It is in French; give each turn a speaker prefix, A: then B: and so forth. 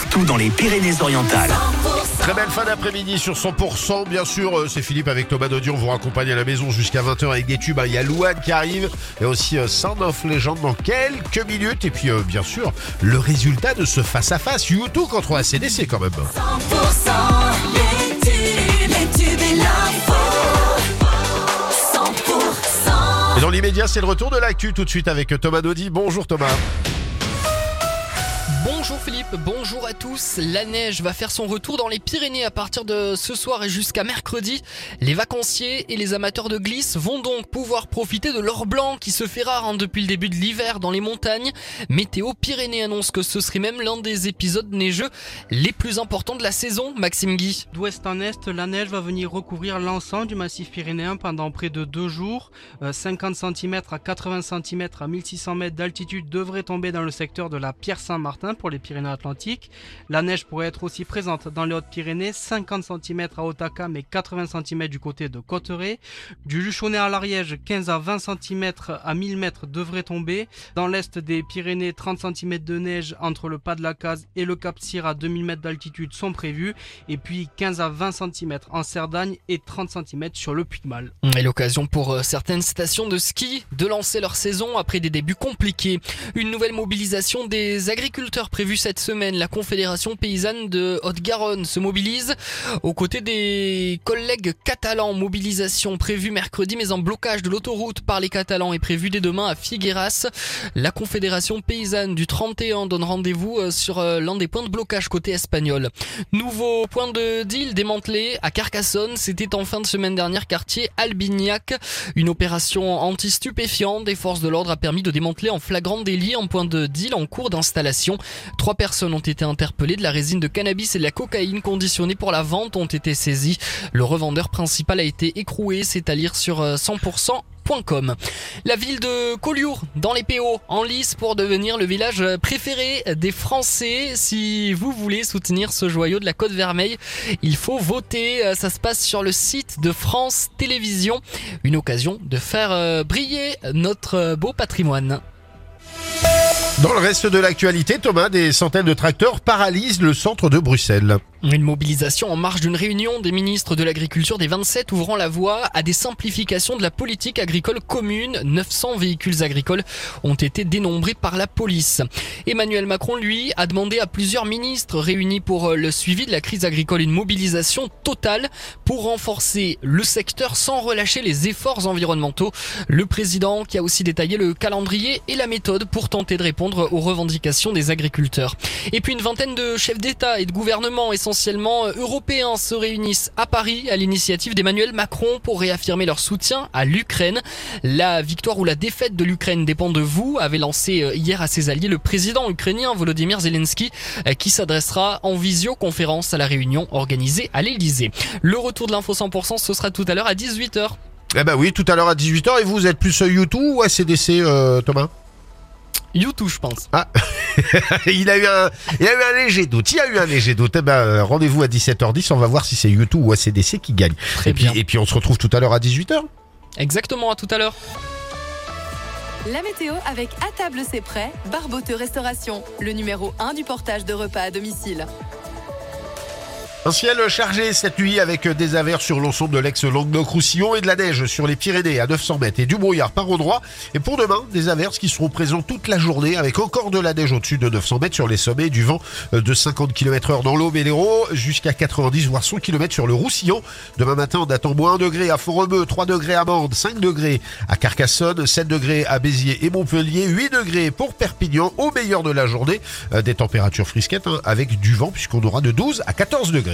A: partout dans les Pyrénées-Orientales.
B: Très belle fin d'après-midi sur 100%. Bien sûr, euh, c'est Philippe avec Thomas Dodion. vous raccompagne à la maison jusqu'à 20h avec des tubes. Il y a Louane qui arrive et aussi euh, Sound of Legend dans quelques minutes. Et puis, euh, bien sûr, le résultat de ce face-à-face YouTube contre la CDC quand même.
C: 100% les tubes, les tubes et l'info. 100%
B: Et dans l'immédiat, c'est le retour de l'actu tout de suite avec Thomas Dodi. Bonjour Thomas.
D: Bonjour Philippe, bonjour à tous. La neige va faire son retour dans les Pyrénées à partir de ce soir et jusqu'à mercredi. Les vacanciers et les amateurs de glisse vont donc pouvoir profiter de l'or blanc qui se fait rare hein, depuis le début de l'hiver dans les montagnes. Météo Pyrénées annonce que ce serait même l'un des épisodes neigeux les plus importants de la saison, Maxime Guy.
E: D'ouest en est, la neige va venir recouvrir l'ensemble du massif pyrénéen pendant près de deux jours. Euh, 50 cm à 80 cm à 1600 mètres d'altitude devraient tomber dans le secteur de la Pierre-Saint-Martin pour les Pyrénées-Atlantiques. La neige pourrait être aussi présente dans les Hautes-Pyrénées, 50 cm à Otacam et 80 cm du côté de Cotteret. Du Luchonnet à l'Ariège, 15 à 20 cm à 1000 mètres devraient tomber. Dans l'est des Pyrénées, 30 cm de neige entre le pas de la case et le Cap Cyr à 2000 mètres d'altitude sont prévus. Et puis 15 à 20 cm en Cerdagne et 30 cm sur le Puigmal.
D: Et l'occasion pour euh, certaines stations de ski de lancer leur saison après des débuts compliqués. Une nouvelle mobilisation des agriculteurs prévue cette semaine. La Confédération paysanne de Haute-Garonne se mobilise aux côtés des collègues catalans. Mobilisation prévue mercredi mais en blocage de l'autoroute par les Catalans est prévue dès demain à Figueras. La Confédération paysanne du 31 donne rendez-vous euh, sur euh, l'un des points de blocage côté espagnol. Nouveau point de deal démantelé à Carcassonne. C'était en fin de semaine dernière quartier Albignac. Une opération anti-stupéfiant des forces de l'ordre a permis de démanteler en flagrant délit un point de deal en cours d'installation. Trois personnes ont été interpellées. De la résine de cannabis et de la cocaïne conditionnée pour la vente ont été saisies. Le revendeur principal a été écroué. C'est à lire sur euh, 100%. Com. La ville de Collioure, dans les PO, en lice pour devenir le village préféré des Français. Si vous voulez soutenir ce joyau de la Côte Vermeille, il faut voter. Euh, Ça se passe sur le site de France Télévisions. Une occasion de faire euh, briller notre euh, beau patrimoine.
B: Dans le reste de l'actualité, Thomas, des centaines de tracteurs paralysent le centre de Bruxelles.
D: Une mobilisation en marge d'une réunion des ministres de l'Agriculture des 27 ouvrant la voie à des simplifications de la politique agricole commune. 900 véhicules agricoles ont été dénombrés par la police. Emmanuel Macron, lui, a demandé à plusieurs ministres réunis pour le suivi de la crise agricole une mobilisation totale pour renforcer le secteur sans relâcher les efforts environnementaux. Le président qui a aussi détaillé le calendrier et la méthode pour tenter de répondre aux revendications des agriculteurs. Et puis une vingtaine de chefs d'État et de gouvernement essentiellement européens se réunissent à Paris à l'initiative d'Emmanuel Macron pour réaffirmer leur soutien à l'Ukraine. La victoire ou la défaite de l'Ukraine dépend de vous, avait lancé euh, hier à ses alliés le président ukrainien Volodymyr Zelensky euh, qui s'adressera en visioconférence à la réunion organisée à l'Elysée. Le retour de l'info 100% ce sera tout à l'heure à 18h.
B: Eh ben oui, tout à l'heure à 18h. Et vous êtes plus YouTube ou ACDC, euh, Thomas?
D: YouTube, je pense.
B: Ah, il a eu un, il a eu un léger doute. Il y a eu un léger doute. Eh ben, euh, rendez-vous à 17h10. On va voir si c'est YouTube ou ACDC qui gagne.
D: Très
B: et puis,
D: bien.
B: et puis on se retrouve tout à l'heure à 18h.
D: Exactement, à tout à l'heure.
F: La météo avec À table c'est prêt, Barboteux Restauration, le numéro 1 du portage de repas à domicile.
B: Un ciel chargé cette nuit avec des averses sur l'ensemble de l'ex-Languedoc-Roussillon et de la neige sur les Pyrénées à 900 mètres et du brouillard par endroit. Et pour demain, des averses qui seront présentes toute la journée avec encore de la neige au-dessus de 900 mètres sur les sommets, du vent de 50 km heure dans l'Aube et jusqu'à 90 voire 100 km sur le Roussillon. Demain matin, on attend moins 1 degré à Font-Romeu, 3 degrés à Mende, 5 degrés à Carcassonne, 7 degrés à Béziers et Montpellier, 8 degrés pour Perpignan au meilleur de la journée. Euh, Des températures frisquettes hein, avec du vent puisqu'on aura de 12 à 14 degrés.